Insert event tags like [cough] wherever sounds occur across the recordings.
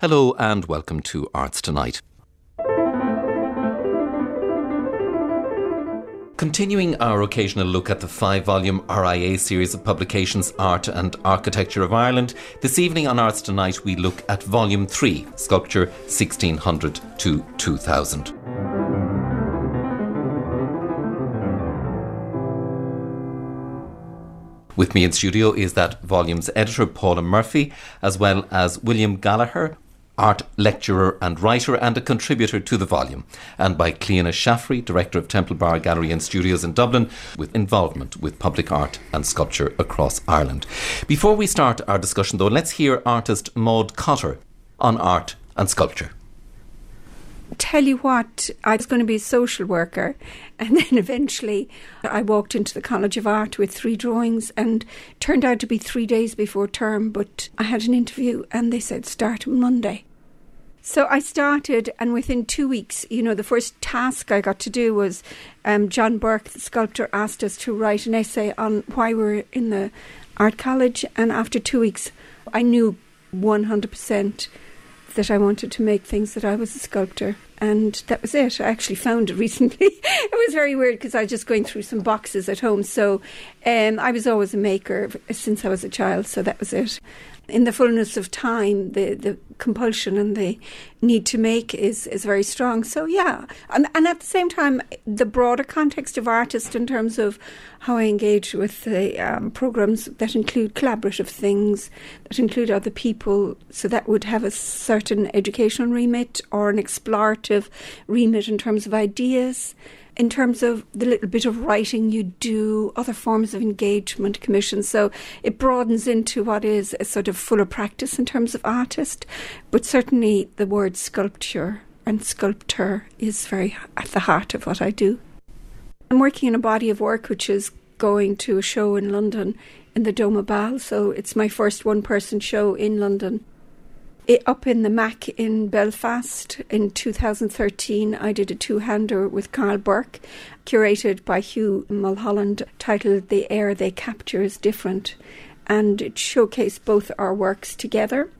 Hello and welcome to Arts Tonight. Continuing our occasional look at the five volume RIA series of publications Art and Architecture of Ireland, this evening on Arts Tonight we look at Volume 3, Sculpture 1600 to 2000. With me in studio is that volume's editor, Paula Murphy, as well as William Gallagher, art lecturer and writer and a contributor to the volume, and by Clíodhna Shaffrey, director of Temple Bar Gallery and Studios in Dublin, with involvement with public art and sculpture across Ireland. Before we start our discussion, though, let's hear artist Maud Cotter on art and sculpture tell you what, I was going to be a social worker. [laughs] And then eventually I walked into the College of Art with three drawings and turned out to be three days before term. But I had an interview and they said, start Monday. So I started, and within two weeks, you know, the first task I got to do was um, John Burke, the sculptor, asked us to write an essay on why we're in the art college. And after two weeks, I knew 100% that I wanted to make things that I was a sculptor. And that was it. I actually found it recently. [laughs] it was very weird because I was just going through some boxes at home. So um, I was always a maker since I was a child. So that was it in the fullness of time, the, the compulsion and the need to make is, is very strong. So, yeah. And, and at the same time, the broader context of artists in terms of how I engage with the um, programs that include collaborative things, that include other people. So, that would have a certain educational remit or an explorative remit in terms of ideas in terms of the little bit of writing you do, other forms of engagement, commissions. So it broadens into what is a sort of fuller practice in terms of artist. But certainly the word sculpture and sculptor is very at the heart of what I do. I'm working in a body of work which is going to a show in London in the domobaal. So it's my first one person show in London up in the Mac in Belfast in 2013, I did a two hander with Carl Burke, curated by Hugh Mulholland, titled The Air They Capture is Different. And it showcased both our works together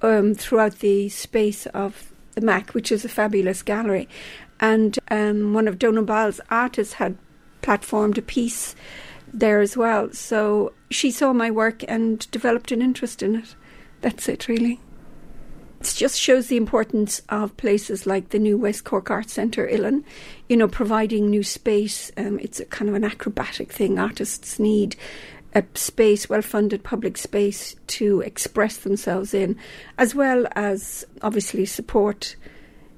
um, throughout the space of the Mac, which is a fabulous gallery. And um, one of Dona artists had platformed a piece there as well. So she saw my work and developed an interest in it. That's it, really. It just shows the importance of places like the new West Cork Art Centre, Uillinn, you know, providing new space. Um, it's a kind of an acrobatic thing. Artists need a space, well funded public space to express themselves in, as well as obviously support.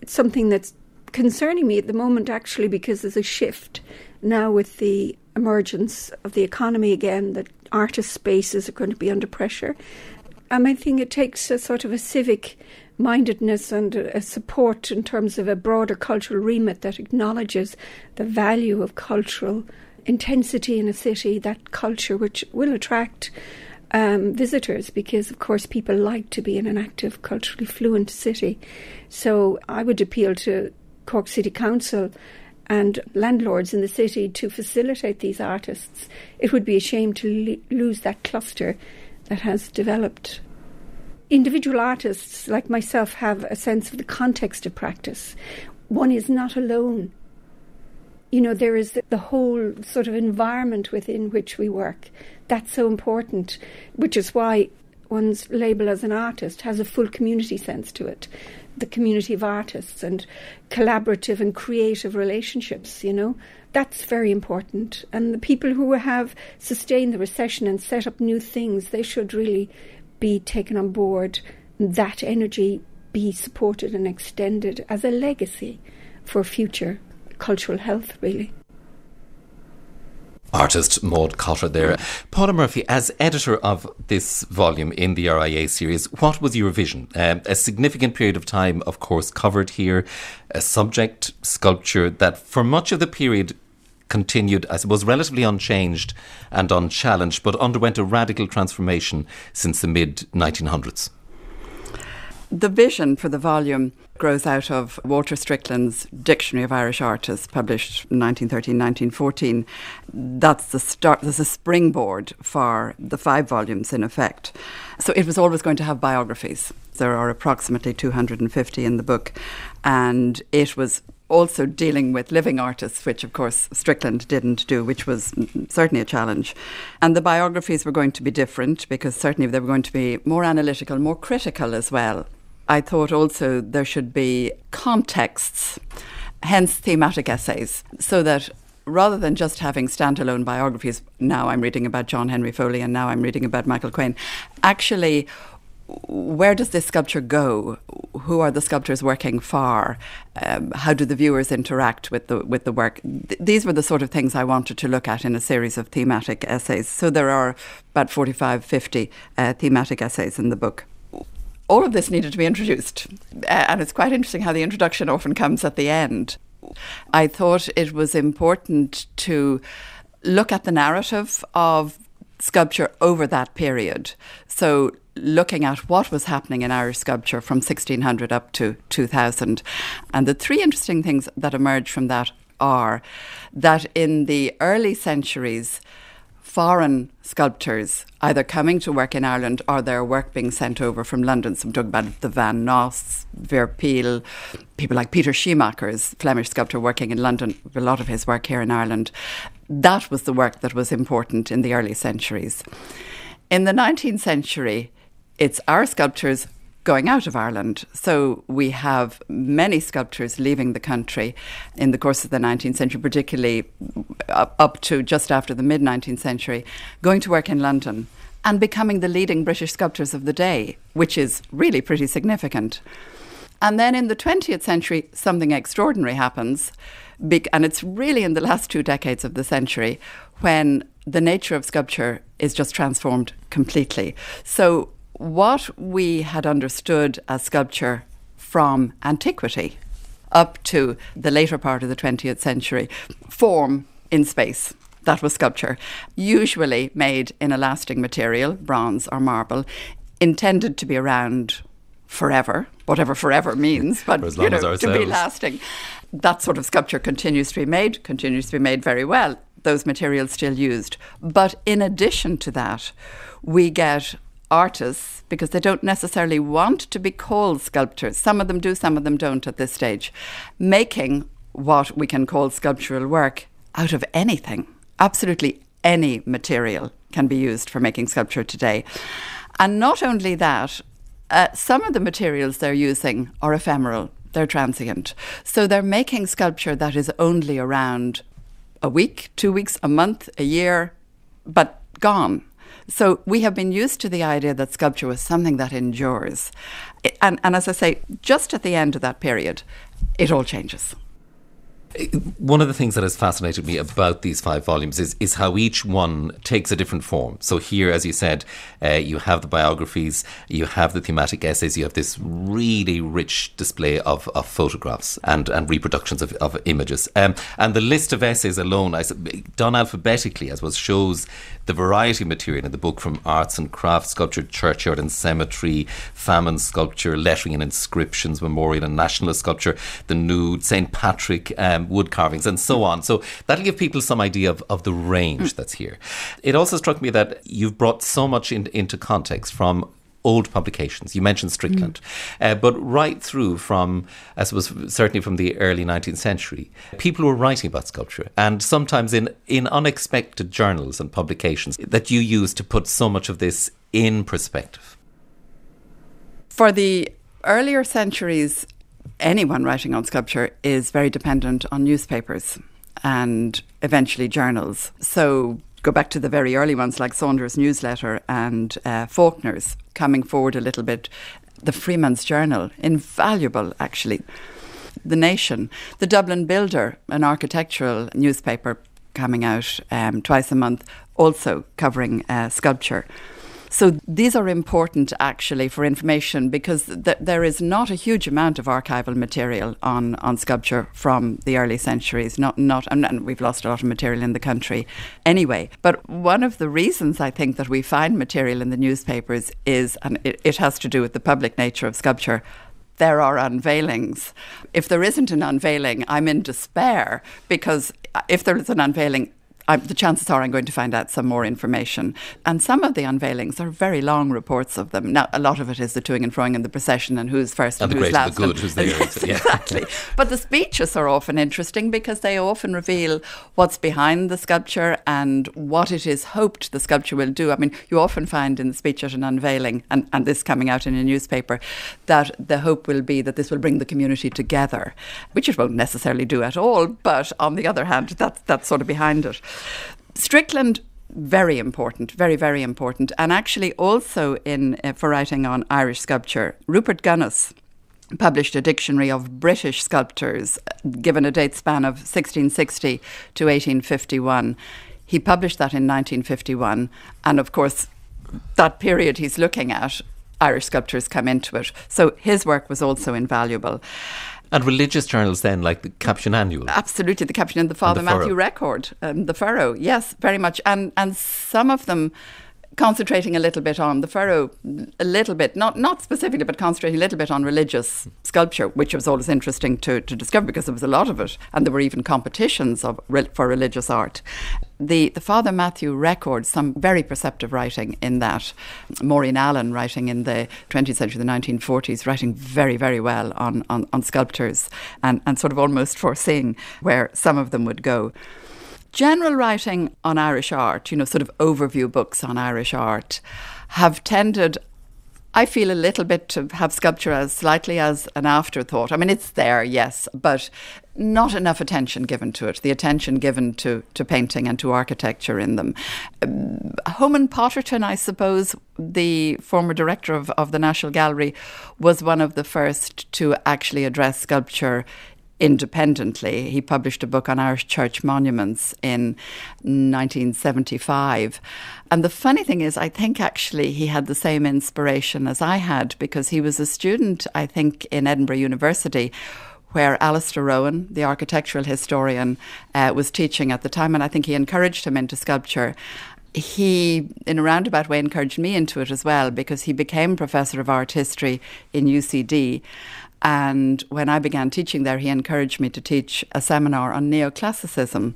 It's something that's concerning me at the moment, actually, because there's a shift now with the emergence of the economy again that artist spaces are going to be under pressure. I think it takes a sort of a civic mindedness and a support in terms of a broader cultural remit that acknowledges the value of cultural intensity in a city, that culture which will attract um, visitors because, of course, people like to be in an active, culturally fluent city. So I would appeal to Cork City Council and landlords in the city to facilitate these artists. It would be a shame to le- lose that cluster that has developed. Individual artists like myself have a sense of the context of practice. One is not alone. You know, there is the whole sort of environment within which we work. That's so important, which is why one's label as an artist has a full community sense to it the community of artists and collaborative and creative relationships, you know. That's very important. And the people who have sustained the recession and set up new things, they should really be taken on board. That energy be supported and extended as a legacy for future cultural health, really artist Maud Cotter there. Paula Murphy, as editor of this volume in the RIA series, what was your vision? Um, a significant period of time, of course, covered here, a subject, sculpture, that for much of the period continued, I suppose, relatively unchanged and unchallenged, but underwent a radical transformation since the mid 1900s. The vision for the volume grows out of Walter Strickland's Dictionary of Irish Artists, published in 1913 1914. That's the start, there's a springboard for the five volumes in effect. So it was always going to have biographies. There are approximately 250 in the book, and it was also dealing with living artists, which of course Strickland didn't do, which was certainly a challenge. And the biographies were going to be different because certainly they were going to be more analytical, more critical as well. I thought also there should be contexts, hence thematic essays, so that rather than just having standalone biographies, now I'm reading about John Henry Foley and now I'm reading about Michael Quain, actually where does this sculpture go? Who are the sculptors working for? Um, how do the viewers interact with the with the work? Th- these were the sort of things I wanted to look at in a series of thematic essays. So there are about 45, 50 uh, thematic essays in the book. All of this needed to be introduced, uh, and it's quite interesting how the introduction often comes at the end. I thought it was important to look at the narrative of sculpture over that period. So looking at what was happening in Irish sculpture from 1600 up to 2000. And the three interesting things that emerge from that are that in the early centuries, foreign sculptors either coming to work in Ireland or their work being sent over from London. So I'm talking about the Van Nost, Vierpyl, people like Peter Scheemakers, Flemish sculptor working in London, a lot of his work here in Ireland. That was the work that was important in the early centuries. In the 19th century, it's our sculptures going out of Ireland. So we have many sculptors leaving the country in the course of the 19th century, particularly up, to just after the mid 19th century, going to work in London and becoming the leading British sculptors of the day, which is really pretty significant. And then in the 20th century, something extraordinary happens. And it's really in the last two decades of the century when the nature of sculpture is just transformed completely. So what we had understood as sculpture from antiquity up to the later part of the 20th century form in space. That was sculpture, usually made in a lasting material, bronze or marble, intended to be around forever, whatever forever means, but you know, to be lasting. That sort of sculpture continues to be made, continues to be made very well. Those materials still used. But in addition to that, we get artists because they don't necessarily want to be called sculptors. Some of them do, some of them don't at this stage. Making what we can call sculptural work out of anything. Absolutely any material can be used for making sculpture today. And not only that, uh, some of the materials they're using are ephemeral, they're transient. So they're making sculpture that is only around a week, two weeks, a month, a year, but gone. So we have been used to the idea that sculpture was something that endures. And, and as I say, just at the end of that period, it all changes. One of the things that has fascinated me about these five volumes is, is how each one takes a different form. So, here, as you said, uh, you have the biographies, you have the thematic essays, you have this really rich display of, of photographs and, and reproductions of, of images. Um, and the list of essays alone, I, done alphabetically, as was shows the variety of material in the book from arts and crafts, sculpture, churchyard and cemetery, famine sculpture, lettering and inscriptions, memorial and nationalist sculpture, the nude, St. Patrick. Um, wood carvings and so on. So that'll give people some idea of, of the range mm. that's here. It also struck me that you've brought so much in, into context from old publications. You mentioned Strickland, mm. uh, but right through from, I was certainly from the early 19th century, people were writing about sculpture, and sometimes in in unexpected journals and publications that you use to put so much of this in perspective. For the earlier centuries, anyone writing on sculpture is very dependent on newspapers and eventually journals. So go back to the very early ones like Saunders' newsletter and uh, Faulkner's coming forward a little bit. The Freeman's Journal, invaluable actually. The Nation, the Dublin Builder, an architectural newspaper coming out um, twice a month, also covering uh, sculpture. So these are important actually for information because th- there is not a huge amount of archival material on, on sculpture from the early centuries. Not, not, and we've lost a lot of material in the country anyway. But one of the reasons I think that we find material in the newspapers is, and it, it has to do with the public nature of sculpture, there are unveilings. If there isn't an unveiling, I'm in despair because uh, if there is an unveiling, I, the chances are I'm going to find out some more information. And some of the unveilings are very long reports of them. Now, a lot of it is the toing and froing and the procession and who's first and, and who's last. the [laughs] good, who's there. yes, yeah. Exactly. but the speeches are often interesting because they often reveal what's behind the sculpture and what it is hoped the sculpture will do. I mean, you often find in the speech at an unveiling, and, and this coming out in a newspaper, that the hope will be that this will bring the community together, which it won't necessarily do at all. But on the other hand, that's, that's sort of behind it. Strickland very important, very, very important. And actually, also in uh, for writing on Irish sculpture, Rupert Gunnis published a dictionary of British sculptors, given a date span of 1660 to 1851. He published that in 1951, and of course, that period he's looking at, Irish sculptors come into it. So his work was also invaluable. And religious journals then, like the Capuchin Annual? Absolutely, the Capuchin and the Father and the Mathew Record, um, the Furrow, yes, very much. And, and some of them concentrating a little bit on the furrow, a little bit, not not specifically, but concentrating a little bit on religious sculpture, which was always interesting to, to discover because there was a lot of it, and there were even competitions of for religious art. The the Father Mathew records some very perceptive writing in that. Máirín Allen writing in the 20th century, the 1940s, writing very very well on on, on sculptors and and sort of almost foreseeing where some of them would go general writing on Irish art, you know, sort of overview books on Irish art, have tended, I feel, a little bit to have sculpture as slightly as an afterthought. I mean, it's there, yes, but not enough attention given to it, the attention given to, to painting and to architecture in them. Um, Homan Potterton, I suppose, the former director of, of the National Gallery, was one of the first to actually address sculpture independently. He published a book on Irish church monuments in 1975. And the funny thing is, I think actually he had the same inspiration as I had because he was a student, I think, in Edinburgh University where Alistair Rowan, the architectural historian, uh, was teaching at the time, and I think he encouraged him into sculpture. He, in a roundabout way, encouraged me into it as well because he became professor of art history in UCD. And when I began teaching there, he encouraged me to teach a seminar on neoclassicism.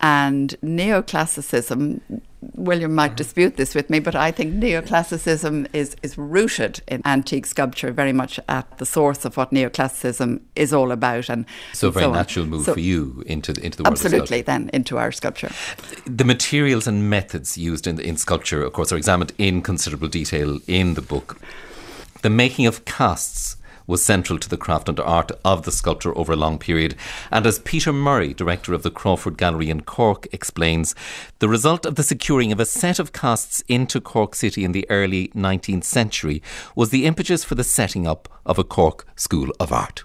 And neoclassicism, William might mm-hmm. dispute this with me, but I think neoclassicism is, is rooted in antique sculpture, very much at the source of what neoclassicism is all about. And so, a very so natural move so for you into the, into the world absolutely then into our sculpture. The materials and methods used in in sculpture, of course, are examined in considerable detail in the book. The making of casts was central to the craft and art of the sculptor over a long period. And as Peter Murray, director of the Crawford Gallery in Cork, explains, the result of the securing of a set of casts into Cork City in the early 19th century was the impetus for the setting up of a Cork School of Art.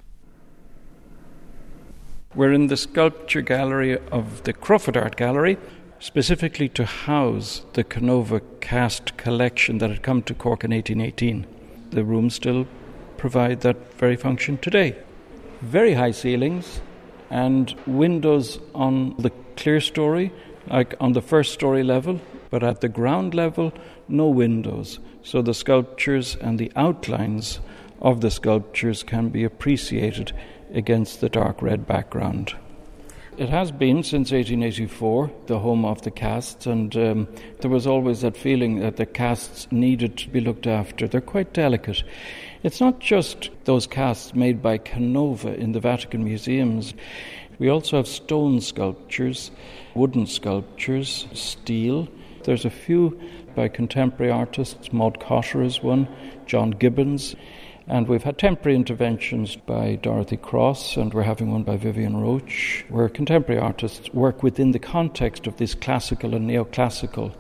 We're in the sculpture gallery of the Crawford Art Gallery, specifically to house the Canova cast collection that had come to Cork in 1818. The room still provide that very function today. Very high ceilings and windows on the clear story, like on the first story level, but at the ground level, no windows. So the sculptures and the outlines of the sculptures can be appreciated against the dark red background. It has been since 1884 the home of the casts, and um, there was always that feeling that the casts needed to be looked after. They're quite delicate. It's not just those casts made by Canova in the Vatican museums. We also have stone sculptures, wooden sculptures, steel. There's a few by contemporary artists. Maud Cotter is one, John Gibbons. And we've had temporary interventions by Dorothy Cross, and we're having one by Vivienne Roche, where contemporary artists work within the context of this classical and neoclassical.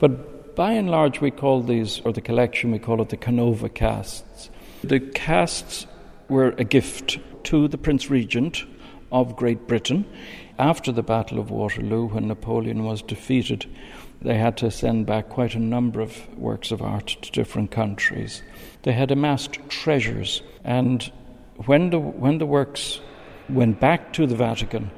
But by and large, we call these, or the collection, we call it the Canova casts. The casts were a gift to the Prince Regent of Great Britain after the Battle of Waterloo when Napoleon was defeated. they had to send back quite a number of works of art to different countries. They had amassed treasures, and when the, when the works went back to the Vatican,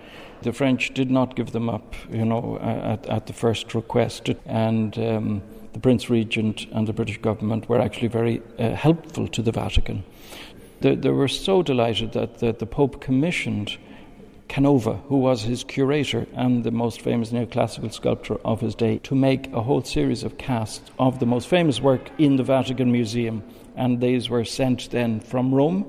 the French did not give them up, you know, at, at the first request, and um, the Prince Regent and the British government were actually very uh, helpful to the Vatican. They, they were so delighted that, that the Pope commissioned Canova, who was his curator and the most famous neoclassical sculptor of his day, to make a whole series of casts of the most famous work in the Vatican Museum. And these were sent then from Rome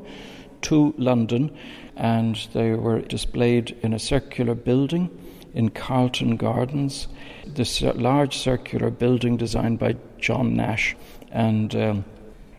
to London, and they were displayed in a circular building in Carlton Gardens, this large circular building designed by John Nash. And um,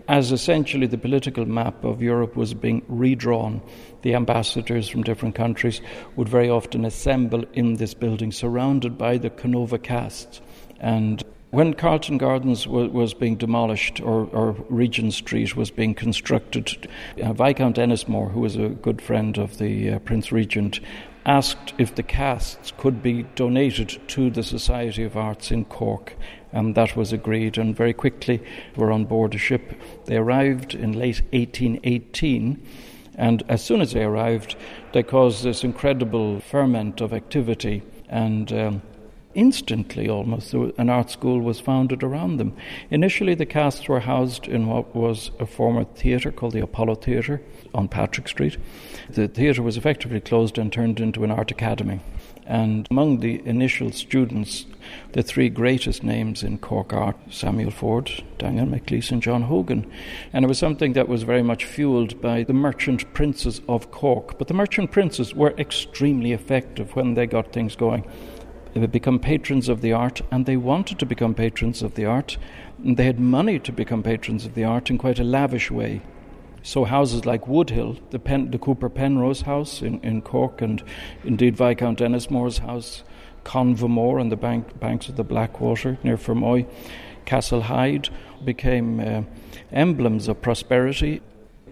as essentially the political map of Europe was being redrawn, the ambassadors from different countries would very often assemble in this building, surrounded by the Canova casts. And when Carlton Gardens was, was being demolished, or, or, Regent Street was being constructed, uh, Viscount Ennismore, who was a good friend of the uh, Prince Regent, asked if the casts could be donated to the Society of Arts in Cork, and that was agreed. And very quickly, were on board a ship. They arrived in late 1818, and as soon as they arrived, they caused this incredible ferment of activity and. Um, instantly almost an art school was founded around them. Initially, the casts were housed in what was a former theatre called the Apollo Theatre on Patrick Street. The theatre was effectively closed and turned into an art academy. And among the initial students, the three greatest names in Cork art Samuel Forde, Daniel Maclise, and John Hogan. And it was something that was very much fueled by the merchant princes of Cork. But the merchant princes were extremely effective when they got things going. They become patrons of the art, and they wanted to become patrons of the art. And they had money to become patrons of the art in quite a lavish way. So houses like Woodhill, the, Pen, the Cooper Penrose house in, in Cork, and indeed Viscount Ennismore's house, Convamore on the bank, banks of the Blackwater near Fermoy, Castle Hyde became uh, emblems of prosperity.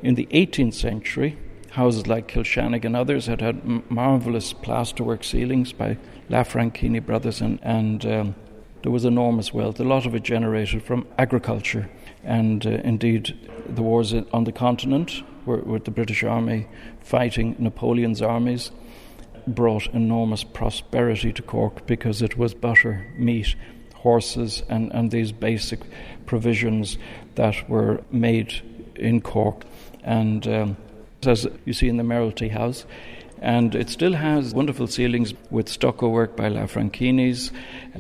In the 18th century, houses like Kilshannig and others had had m- marvellous plasterwork ceilings by Lafranchini brothers, and, and um, there was enormous wealth, a lot of it generated from agriculture. And uh, indeed, the wars on the continent, with the British Army fighting Napoleon's armies, brought enormous prosperity to Cork because it was butter, meat, horses, and, and these basic provisions that were made in Cork. And um, as you see in the Mayoralty House, and it still has wonderful ceilings with stucco work by Lafranchinis,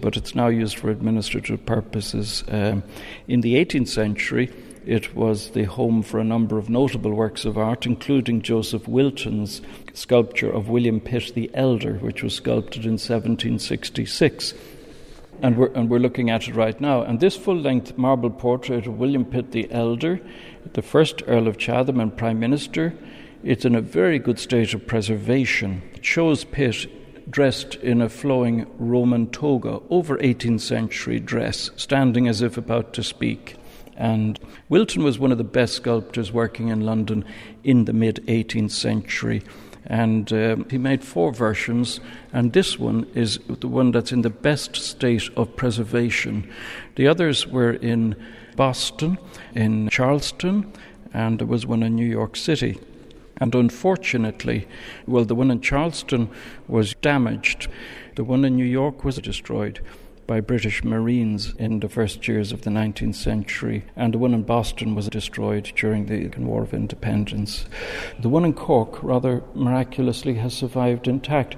but it's now used for administrative purposes. Um, in the 18th century, it was the home for a number of notable works of art, including Joseph Wilton's sculpture of William Pitt the Elder, which was sculpted in 1766. And we're, and we're looking at it right now. And this full length marble portrait of William Pitt the Elder, the first Earl of Chatham and Prime Minister, it's in a very good state of preservation. It shows Pitt dressed in a flowing Roman toga, over 18th century dress, standing as if about to speak. And Wilton was one of the best sculptors working in London in the mid 18th century. And uh, he made four versions, and this one is the one that's in the best state of preservation. The others were in Boston, in Charleston, and there was one in New York City. And unfortunately, well, the one in Charleston was damaged. The one in New York was destroyed by British Marines in the first years of the 19th century, and the one in Boston was destroyed during the War of Independence. The one in Cork, rather miraculously, has survived intact.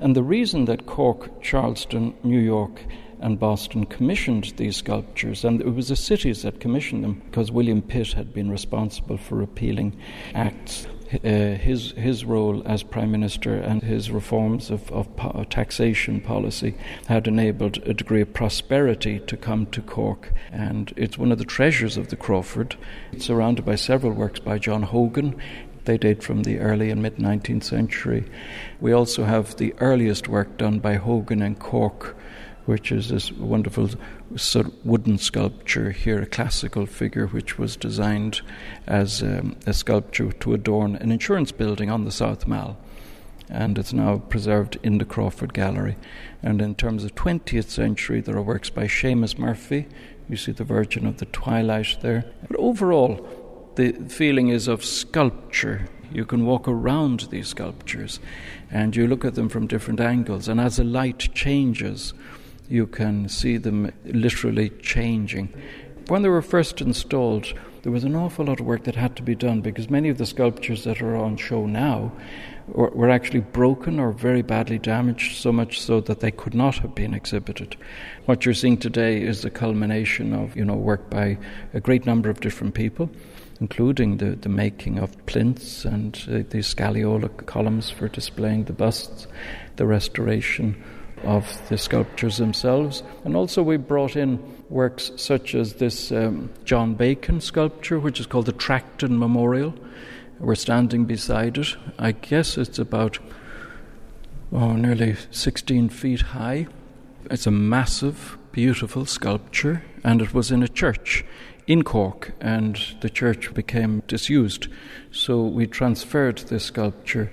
And the reason that Cork, Charleston, New York, and Boston commissioned these sculptures, and it was the cities that commissioned them because William Pitt had been responsible for repealing acts uh, his his role as prime minister and his reforms of, of po- taxation policy had enabled a degree of prosperity to come to Cork, and it's one of the treasures of the Crawford. It's surrounded by several works by John Hogan. They date from the early and mid 19th century. We also have the earliest work done by Hogan in Cork, which is this wonderful sort of wooden sculpture here, a classical figure which was designed as um, a sculpture to adorn an insurance building on the South Mall. and it's now preserved in the Crawford Gallery. And in terms of 20th century, there are works by Seamus Murphy. You see the Virgin of the Twilight there. But overall, the feeling is of sculpture. You can walk around these sculptures and you look at them from different angles, and as the light changes, you can see them literally changing. When they were first installed, there was an awful lot of work that had to be done because many of the sculptures that are on show now were, were actually broken or very badly damaged, so much so that they could not have been exhibited. What you're seeing today is the culmination of you know work by a great number of different people including the, the making of plinths and uh, the scagliola columns for displaying the busts, the restoration of the sculptures themselves. And also, we brought in works such as this um, John Bacon sculpture, which is called the Tracton Memorial. We're standing beside it. I guess it's about oh, nearly 16 feet high. It's a massive, beautiful sculpture, and it was in a church in Cork, and the church became disused. So we transferred this sculpture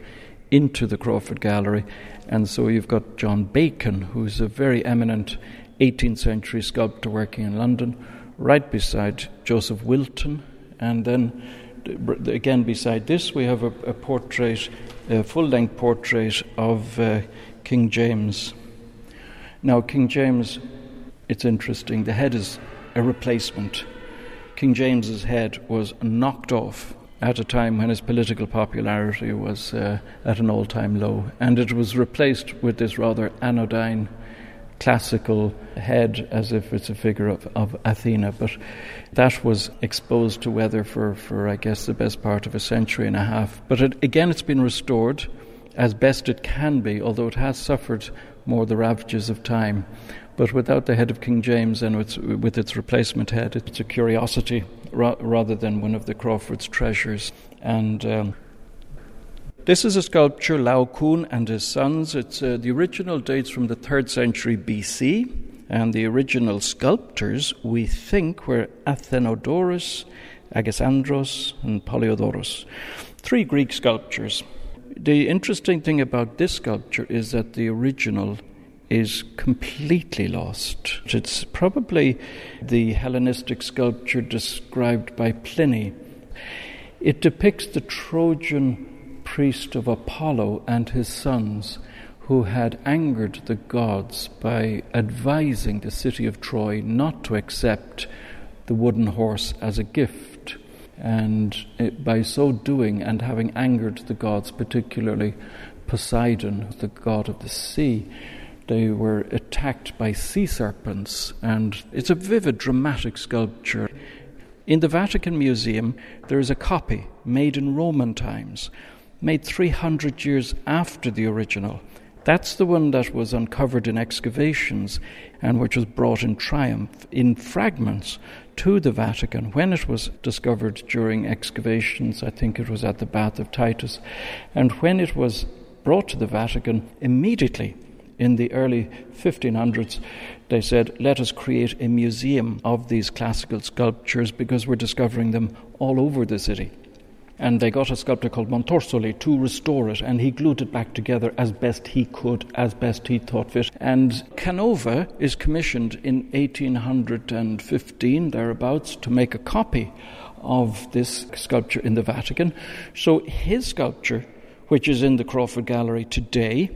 into the Crawford Gallery and so you've got John Bacon, who's a very eminent 18th century sculptor working in London, right beside Joseph Wilton. And then again beside this, we have a, a portrait, a full length portrait of uh, King James. Now, King James, it's interesting, the head is a replacement. King James's head was knocked off at a time when his political popularity was uh, at an all time low. And it was replaced with this rather anodyne classical head as if it's a figure of, of Athena. But that was exposed to weather for, for, I guess, the best part of a century and a half. But it, again, it's been restored as best it can be, although it has suffered more the ravages of time. But without the head of King James and with, with its replacement head, it's a curiosity ra- rather than one of the Crawford's treasures. And um, this is a sculpture, Laocoon and his sons. It's uh, the original dates from the third century BC, and the original sculptors we think were Athenodorus, Agesandros, and Polyodoros. Three Greek sculptures. The interesting thing about this sculpture is that the original is completely lost. It's probably the Hellenistic sculpture described by Pliny. It depicts the Trojan priest of Apollo and his sons who had angered the gods by advising the city of Troy not to accept the wooden horse as a gift. And it, by so doing and having angered the gods, particularly Poseidon, the god of the sea, they were attacked by sea serpents, and it's a vivid, dramatic sculpture. In the Vatican Museum, there is a copy made in Roman times, made 300 years after the original. That's the one that was uncovered in excavations and which was brought in triumph in fragments to the Vatican when it was discovered during excavations. I think it was at the Bath of Titus. And when it was brought to the Vatican, immediately in the early 1500s, they said, let us create a museum of these classical sculptures because we're discovering them all over the city. And they got a sculptor called Montorsoli to restore it, and he glued it back together as best he could, as best he thought fit. And Canova is commissioned in 1815, thereabouts, to make a copy of this sculpture in the Vatican. So his sculpture, which is in the Crawford Gallery today,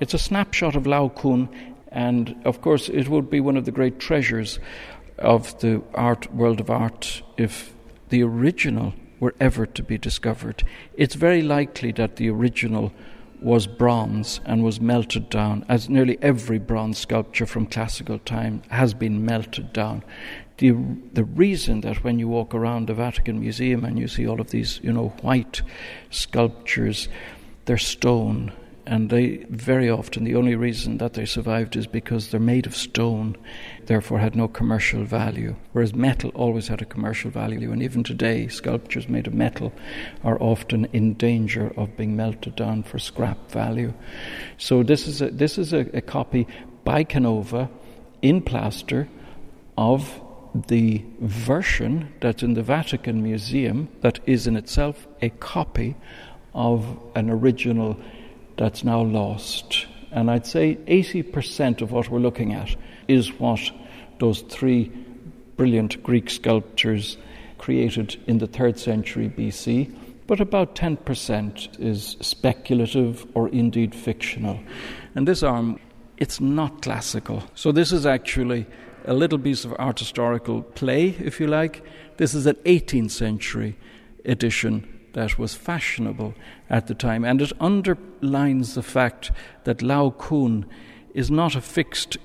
it's a snapshot of Laocoon, and of course, it would be one of the great treasures of the art world of art if the original were ever to be discovered. It's very likely that the original was bronze and was melted down, as nearly every bronze sculpture from classical time has been melted down. The, the reason that when you walk around the Vatican Museum and you see all of these, you know, white sculptures, they're stone and they very often the only reason that they survived is because they're made of stone, therefore had no commercial value. Whereas metal always had a commercial value, and even today, sculptures made of metal are often in danger of being melted down for scrap value. So this is a, this is a, a copy by Canova in plaster of the version that's in the Vatican Museum that is in itself a copy of an original that's now lost. And I'd say 80% of what we're looking at is what those three brilliant Greek sculptures created in the third century BC, but about 10% is speculative or indeed fictional. And this arm, it's not classical. So this is actually a little piece of art historical play, if you like. This is an 18th century edition that was fashionable at the time, and it underlines the fact that Laocoon is not a fixed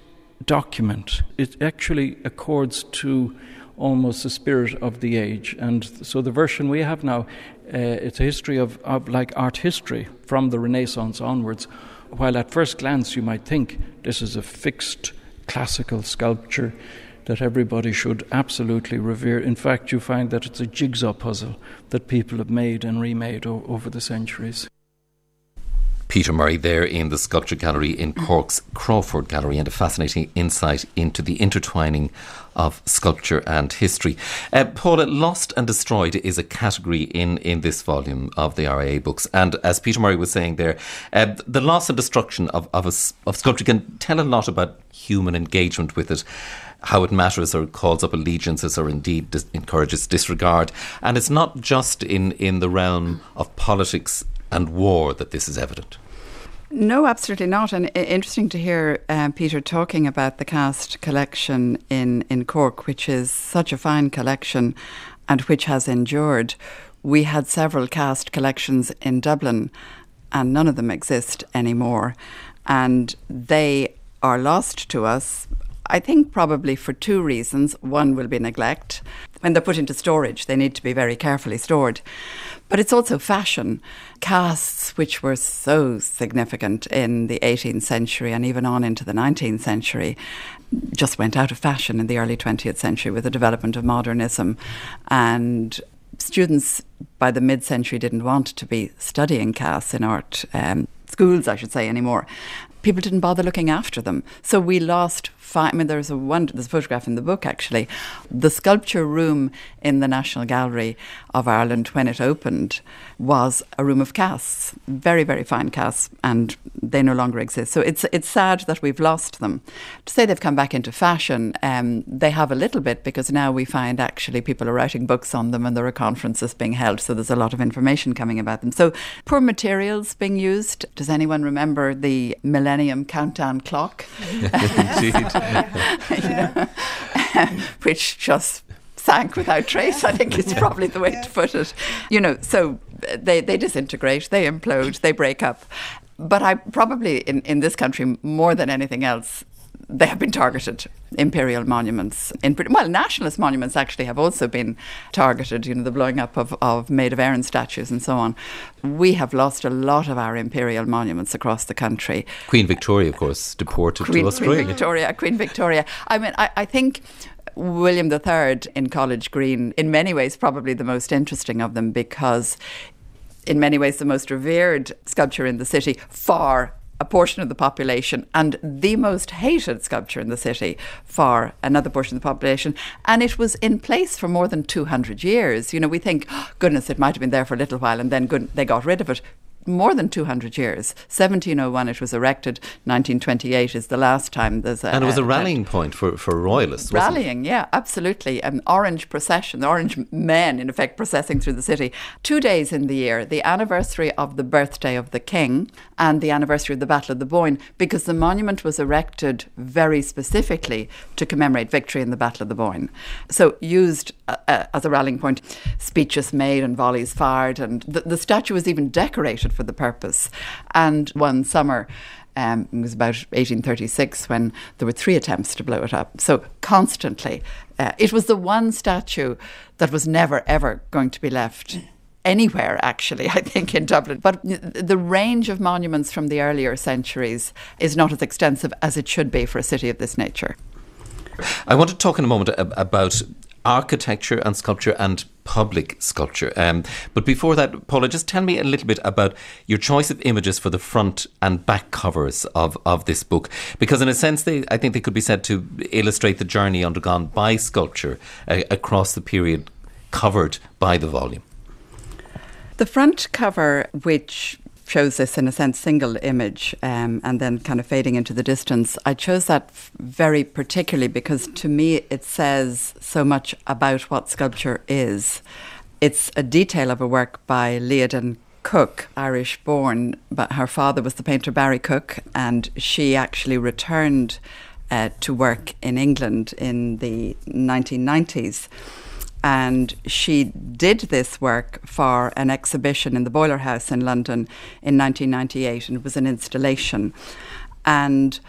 document. It actually accords to almost the spirit of the age. And so the version we have now, uh, it's a history of, of like art history from the Renaissance onwards. While at first glance you might think this is a fixed classical sculpture that everybody should absolutely revere. In fact, you find that it's a jigsaw puzzle that people have made and remade o- over the centuries. Peter Murray there in the Sculpture Gallery in Cork's Crawford Gallery and a fascinating insight into the intertwining of sculpture and history. Uh, Paula, Lost and Destroyed is a category in, in this volume of the RIA books. And as Peter Murray was saying there, uh, the loss and destruction of, of, a, of sculpture can tell a lot about human engagement with it how it matters or calls up allegiances or indeed dis- encourages disregard. And it's not just in, in the realm of politics and war that this is evident. No, absolutely not. And interesting to hear um, Peter talking about the cast collection in, in Cork, which is such a fine collection and which has endured. We had several cast collections in Dublin, and none of them exist anymore. And they are lost to us I think probably for two reasons. One will be neglect. When they're put into storage, they need to be very carefully stored. But it's also fashion. Casts, which were so significant in the 18th century and even on into the 19th century, just went out of fashion in the early 20th century with the development of modernism. And students by the mid century didn't want to be studying casts in art um, schools, I should say, anymore people didn't bother looking after them. So we lost I mean, there's a one. There's a photograph in the book actually. The sculpture room in the National Gallery of Ireland when it opened was a room of casts, very very fine casts, and they no longer exist. So it's it's sad that we've lost them. To say they've come back into fashion, um, they have a little bit because now we find actually people are writing books on them and there are conferences being held. So there's a lot of information coming about them. So poor materials being used. Does anyone remember the Millennium Countdown clock? [laughs] Indeed. Know, [laughs] [laughs] which just sank without trace, I think is probably the way to put it. You know, so uh, they, they disintegrate, they implode, they break up. But I probably, in, in this country, more than anything else, they have been targeted. Imperial monuments, in well, nationalist monuments actually have also been targeted. You know, the blowing up of, of Maid of Erin statues and so on. We have lost a lot of our imperial monuments across the country. Queen Victoria, of course, deported Queen, to Australia. Queen Victoria, Queen Victoria. I mean, I, I think. William III in College Green, in many ways, probably the most interesting of them because, in many ways, the most revered sculpture in the city for a portion of the population and the most hated sculpture in the city for another portion of the population. And it was in place for more than 200 years. You know, we think, oh, goodness, it might have been there for a little while and then good, they got rid of it more than 200 years. 1701 it was erected, 1928 is the last time there's a. And it was a, a rallying point for, for royalists, Rallying, yeah, absolutely. An orange procession, the orange men, in effect, processing through the city. Two days in the year, the anniversary of the birthday of the king and the anniversary of the Battle of the Boyne, because the monument was erected very specifically to commemorate victory in the Battle of the Boyne. So used uh, uh, as a rallying point, speeches made and volleys fired, and the, the statue was even decorated for the purpose. And one summer, um, it was about 1836 when there were three attempts to blow it up. So constantly, uh, it was the one statue that was never ever going to be left anywhere, actually, [laughs] I think, in Dublin. But the range of monuments from the earlier centuries is not as extensive as it should be for a city of this nature. I want to talk in a moment about architecture and sculpture and public sculpture. Um, but before that, Paula, just tell me a little bit about your choice of images for the front and back covers of, of this book. Because, in a sense, they, I think they could be said to illustrate the journey undergone by sculpture uh, across the period covered by the volume. The front cover, which shows this in a sense single image um, and then kind of fading into the distance. I chose that very particularly because to me it says so much about what sculpture is. It's a detail of a work by Liadin Cooke, Irish born, but her father was the painter Barrie Cooke, and she actually returned uh, to work in England in the 1990s and she did this work for an exhibition in the Boiler House in London in 1998, and it was an installation. And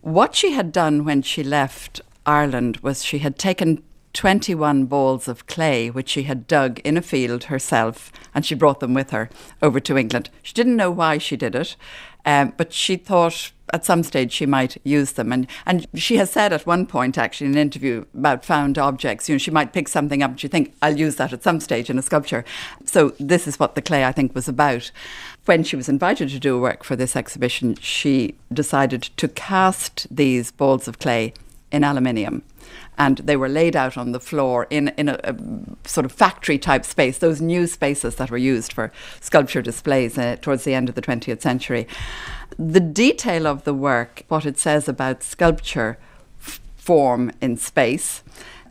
what she had done when she left Ireland was she had taken 21 balls of clay, which she had dug in a field herself, and she brought them with her over to England. She didn't know why she did it, um, but she thought at some stage she might use them. And, and she has said at one point, actually, in an interview about found objects, you know, she might pick something up and she think, I'll use that at some stage in a sculpture. So this is what the clay, I think, was about. When she was invited to do work for this exhibition, she decided to cast these balls of clay in aluminium and they were laid out on the floor in, in a, a, sort of factory type space, those new spaces that were used for sculpture displays uh, towards the end of the 20th century. The detail of the work, what it says about sculpture, f- form in space,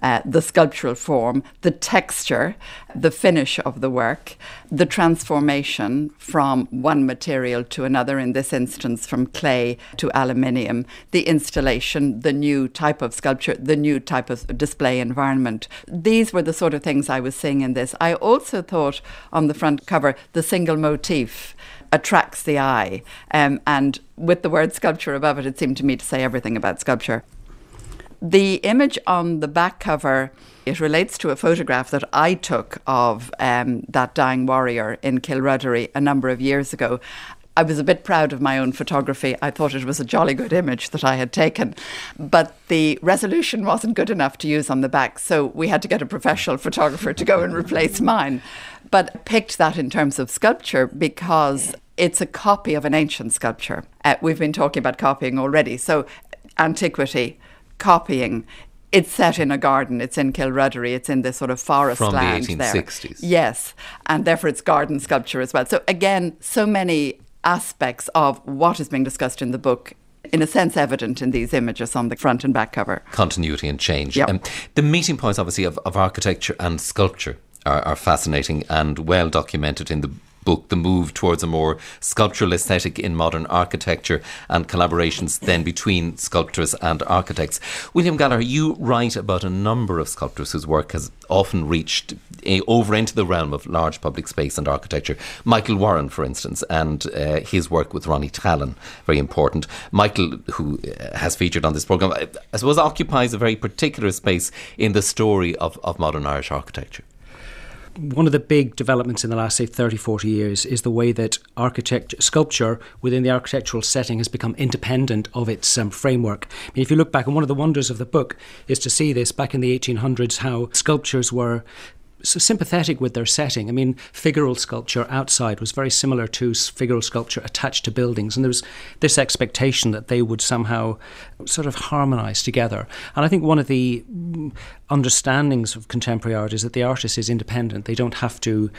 uh, the sculptural form, the texture, the finish of the work, the transformation from one material to another, in this instance from clay to aluminium, the installation, the new type of sculpture, the new type of display environment. These were the sort of things I was seeing in this. I also thought on the front cover, the single motif attracts the eye. Um, and with the word sculpture above it, it seemed to me to say everything about sculpture. The image on the back cover it relates to a photograph that I took of um, that dying warrior in Kilruddery a number of years ago. I was a bit proud of my own photography. I thought it was a jolly good image that I had taken, but the resolution wasn't good enough to use on the back, so we had to get a professional photographer to go and replace mine. But picked that in terms of sculpture because it's a copy of an ancient sculpture. Uh, we've been talking about copying already, so antiquity copying. It's set in a garden. It's in Kilruddery. It's in this sort of forest From land the 1860s. there. Yes, and therefore it's garden sculpture as well. So again, so many aspects of what is being discussed in the book in a sense evident in these images on the front and back cover. Continuity and change. Yep. Um, the meeting points, obviously, of, of architecture and sculpture are, are fascinating and well documented in the book, the move towards a more sculptural aesthetic in modern architecture and collaborations then between sculptors and architects. William Gallagher, you write about a number of sculptors whose work has often reached a, over into the realm of large public space and architecture. Michael Warren, for instance, and uh, his work with Ronnie Tallon, very important. Michael, who uh, has featured on this programme, I, I suppose occupies a very particular space in the story of, of modern Irish architecture one of the big developments in the last, say, 30, 40 years is the way that architect- sculpture within the architectural setting has become independent of its um, framework. I mean, if you look back, and one of the wonders of the book is to see this back in the 1800s, how sculptures were so sympathetic with their setting. I mean, figural sculpture outside was very similar to figural sculpture attached to buildings, and there was this expectation that they would somehow sort of harmonize together. And I think one of the understandings of contemporary art is that the artist is independent; they don't have to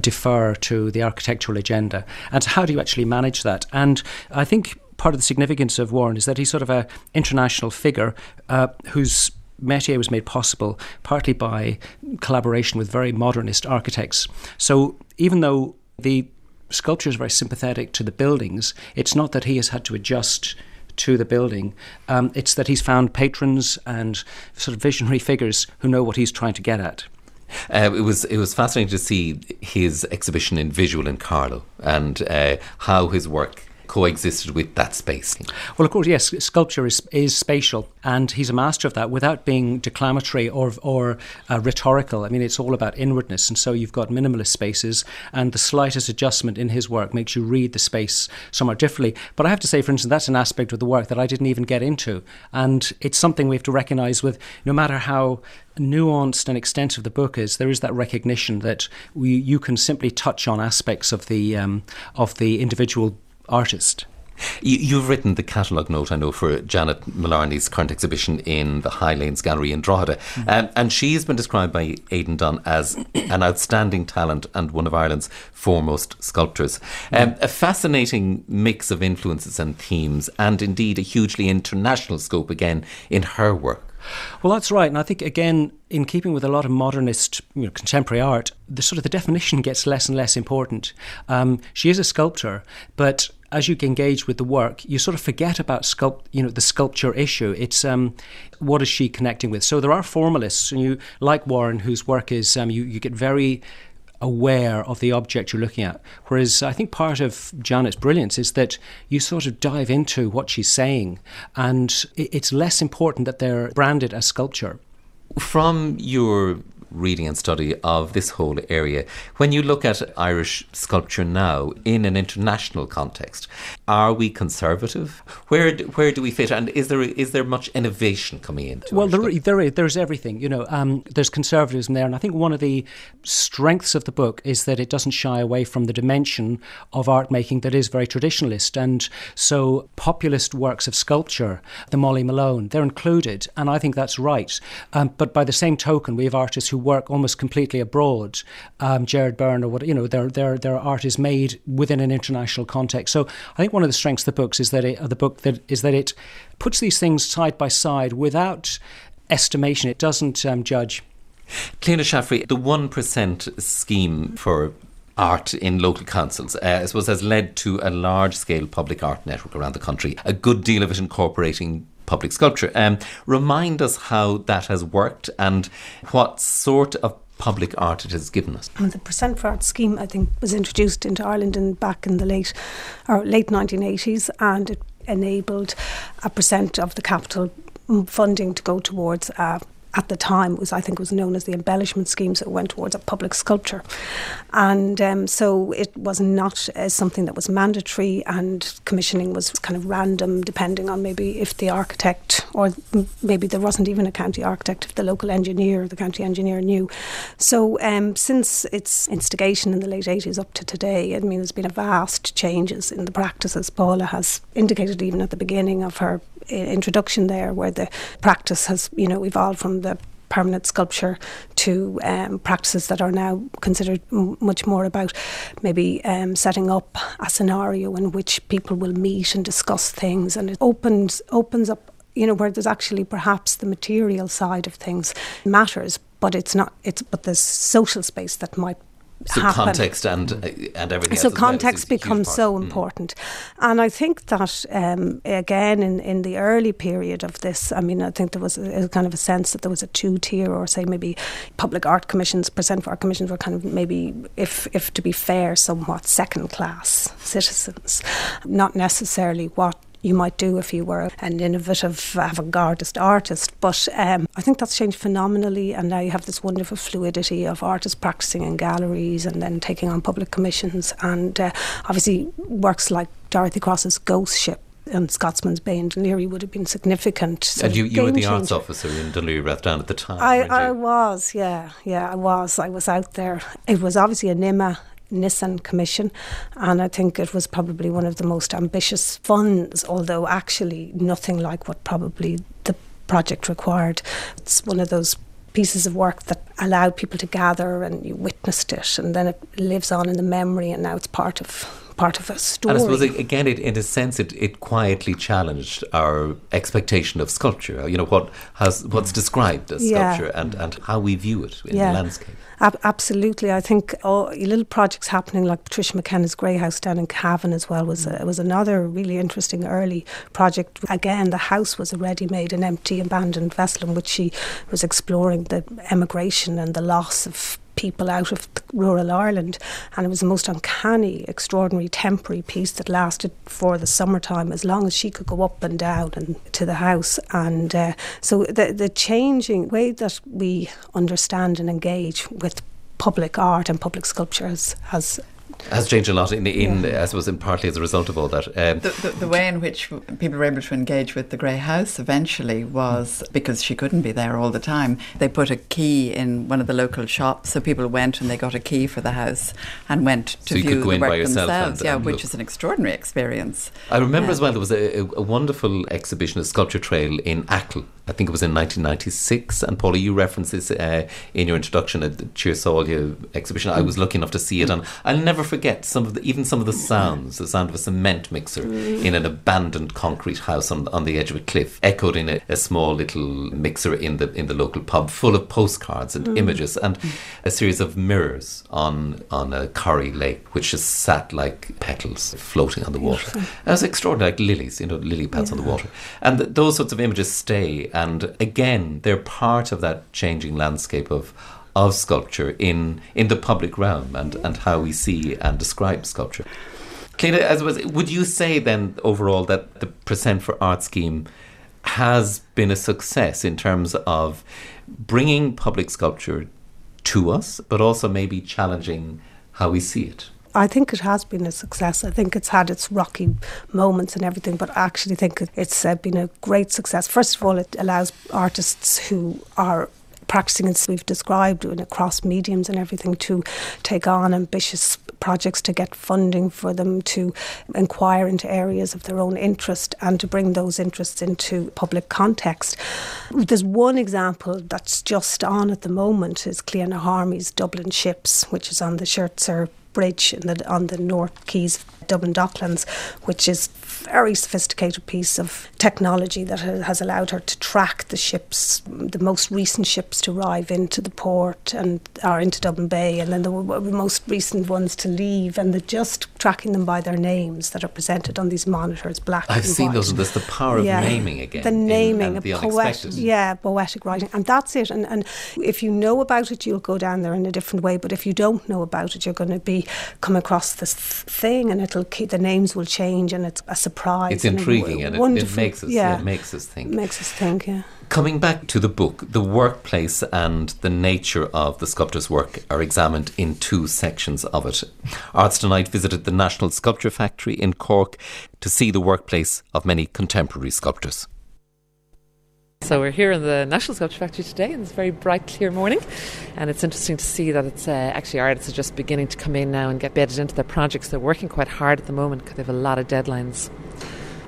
defer to the architectural agenda. And how do you actually manage that? And I think part of the significance of Warren is that he's sort of an international figure uh, whose Metier was made possible partly by collaboration with very modernist architects. So even though the sculpture is very sympathetic to the buildings, it's not that he has had to adjust to the building. Um, it's that he's found patrons and sort of visionary figures who know what he's trying to get at. Uh, it was it was fascinating to see his exhibition in visual in Carlow and uh, how his work coexisted with that space. Well, of course, yes, sculpture is, is spatial, and he's a master of that without being declamatory or, or uh, rhetorical. I mean, it's all about inwardness, and so you've got minimalist spaces, and the slightest adjustment in his work makes you read the space somewhat differently. But I have to say, for instance, that's an aspect of the work that I didn't even get into, and it's something we have to recognise with no matter how nuanced and extensive the book is, there is that recognition that we, you can simply touch on aspects of the um, of the individual artist. You, have written the catalogue note, I know, for Janet Mullarney's current exhibition in the High Lanes Gallery in Drogheda. Mm-hmm. Um, and she's been described by Aidan Dunne as an outstanding talent and one of Ireland's foremost sculptors. Um, a fascinating mix of influences and themes, and indeed a hugely international scope again in her work. Well, that's right, and I think again, in keeping with a lot of modernist, you know, contemporary art, the sort of the definition gets less and less important. Um, she is a sculptor, but as you engage with the work, you sort of forget about sculpt, you know, the sculpture issue. It's um, what is she connecting with? So there are formalists, and you like Warren, whose work is um, you you get very aware of the object you're looking at. Whereas I think part of Janet's brilliance is that you sort of dive into what she's saying, and it's less important that they're branded as sculpture. From your reading and study of this whole area. When you look at Irish sculpture now in an international context, are we conservative? Where do, where do we fit? And is there is there much innovation coming in? Well, there, there is, there's everything. You know, um, there's conservatism there, and I think one of the strengths of the book is that it doesn't shy away from the dimension of art making that is very traditionalist, and so populist works of sculpture, the Molly Malone, they're included, and I think that's right. Um, but by the same token, we have artists who work almost completely abroad. Um, Gerard Byrne or what you know, their their their art is made within an international context. So I think one of the strengths of the books is that it, the book that is that it puts these things side by side without estimation. It doesn't um, judge. Clíodhna Shaffrey, the one percent scheme for art in local councils, uh, I suppose, has led to a large scale public art network around the country, a good deal of it incorporating public sculpture. Um, remind us how that has worked and what sort of public art it has given us. the percent for art scheme, I think, was introduced into Ireland in back in the late or late 1980s, and it enabled a percent of the capital funding to go towards uh, at the time was I think was known as the embellishment schemes that went towards a public sculpture, and um, so it was not uh, something that was mandatory, and commissioning was kind of random depending on maybe if the architect or maybe there wasn't even a county architect if the local engineer, or the county engineer knew. So um, since its instigation in the late eighties up to today, I mean there's been a vast changes in the practices. Paula has indicated even at the beginning of her introduction there, where the practice has you know evolved from the permanent sculpture to um, practices that are now considered m- much more about maybe um, setting up a scenario in which people will meet and discuss things, and it opens opens up. You know where there's actually perhaps the material side of things matters, but it's not. It's but there's social space that might so happen. context and uh, and everything. So context well becomes so mm. important, and I think that um, again in, in the early period of this, I mean, I think there was a, a kind of a sense that there was a two tier, or say maybe public art commissions, percent for art commissions were kind of maybe, if if to be fair, somewhat second class citizens, not necessarily what you might do if you were an innovative avant-gardist artist. But um, I think that's changed phenomenally, and now you have this wonderful fluidity of artists practicing in galleries and then taking on public commissions, and uh, obviously works like Dorothy Cross's Ghost Ship and Scotsman's Bay in Laoghaire would have been significant. And you, you were the arts officer in Laoghaire Rathdown at the time. I, I was, yeah, yeah, I was. I was out there. It was obviously an IMMA Nissan Commission, and I think it was probably one of the most ambitious funds, although actually nothing like what probably the project required. It's one of those pieces of work that allowed people to gather and you witnessed it, and then it lives on in the memory, and now it's part of part of a story. And I suppose again, it, in a sense, it, it quietly challenged our expectation of sculpture. You know what has what's described as yeah. sculpture and, and how we view it in yeah. the landscape. Ab- absolutely, I think all little projects happening like Patricia McKenna's Grey House down in Cavan as well was a, was another really interesting early project. Again, the house was a ready-made and empty abandoned vessel in which she was exploring the emigration and the loss of people out of rural Ireland. And it was the most uncanny, extraordinary temporary piece that lasted for the summertime as long as she could go up and down and to the house. And uh, so the, the changing way that we understand and engage with public art and public sculpture has, has has changed a lot in, in yeah. I suppose, in partly as a result of all that. Um, the, the, the, way in which people were able to engage with the Grey House eventually was because she couldn't be there all the time. They put a key in one of the local shops, so people went and they got a key for the house and went to so view the work themselves. And, yeah, and which look. is an extraordinary experience. I remember yeah. as well there was a, a, wonderful exhibition, a sculpture trail in Achill. I think it was in 1996. And Paula, you referenced this uh, in your introduction at the Tír Sáile exhibition. I was lucky enough to see it, and I'll never forget some of the even some of the sounds. The sound of a cement mixer in an abandoned concrete house on on the edge of a cliff, echoed in a, a small little mixer in the in the local pub, full of postcards and mm. images, and a series of mirrors on on a Corrie lake, which just sat like petals floating on the water. It was extraordinary, like lilies, you know, lily pads yeah. on the water, and th- those sorts of images stay. And again, they're part of that changing landscape of of sculpture in in the public realm and, and how we see and describe sculpture. Clíodhna, as was, would you say then overall that the Percent for Art scheme has been a success in terms of bringing public sculpture to us, but also maybe challenging how we see it? I think it has been a success. I think it's had its rocky moments and everything, but I actually think it's uh, been a great success. First of all, it allows artists who are practicing as we've described and across mediums and everything to take on ambitious projects to get funding for them to inquire into areas of their own interest and to bring those interests into public context. There's one example that's just on at the moment is Cliona Harmey's Dublin Ships, which is on the Scherzer Bridge the, on the North Quays Dublin Docklands, which is very sophisticated piece of technology that has allowed her to track the ships, the most recent ships to arrive into the port and are into Dublin Bay, and then the most recent ones to leave, and they're just tracking them by their names that are presented on these monitors, black. I've seen white. those. There's the power of yeah. naming again. The naming, in, the poetic, yeah, poetic writing, and that's it. And and if you know about it, you'll go down there in a different way. But if you don't know about it, you're going to be come across this thing, and it'll keep, the names will change and it's a surprise. It's intriguing and, and it, it, makes us yeah, it makes us think. Makes us think, yeah. Coming back to the book, the workplace and the nature of the sculptor's work are examined in two sections of it. Arts Tonight visited the National Sculpture Factory in Cork to see the workplace of many contemporary sculptors. So we're here in the National Sculpture Factory today, and it's very bright, clear morning. And it's interesting to see that it's uh, actually artists are just beginning to come in now and get bedded into their projects. They're working quite hard at the moment because they have a lot of deadlines.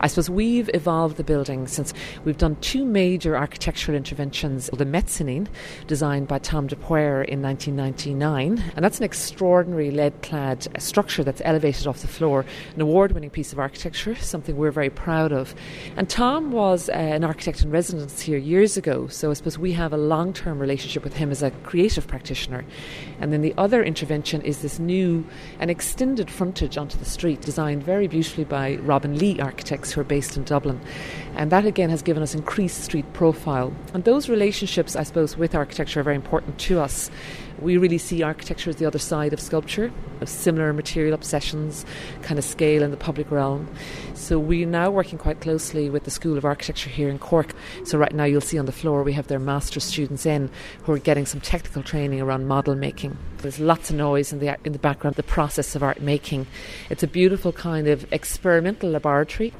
I suppose we've evolved the building since we've done two major architectural interventions. The mezzanine, designed by Tom de Paor in 1999, and that's an extraordinary lead clad structure that's elevated off the floor, an award winning piece of architecture, something we're very proud of. And Tom was uh, an architect in residence here years ago, so I suppose we have a long term relationship with him as a creative practitioner. And then the other intervention is this new and extended frontage onto the street, designed very beautifully by Robin Lee Architects who are based in Dublin. And that again has given us increased street profile. And those relationships, I suppose, with architecture are very important to us. We really see architecture as the other side of sculpture, of similar material obsessions, kind of scale in the public realm. So we're now working quite closely with the School of Architecture here in Cork. So right now you'll see on the floor we have their master students in who are getting some technical training around model making. There's lots of noise in the in the background, the process of art making. It's a beautiful kind of experimental laboratory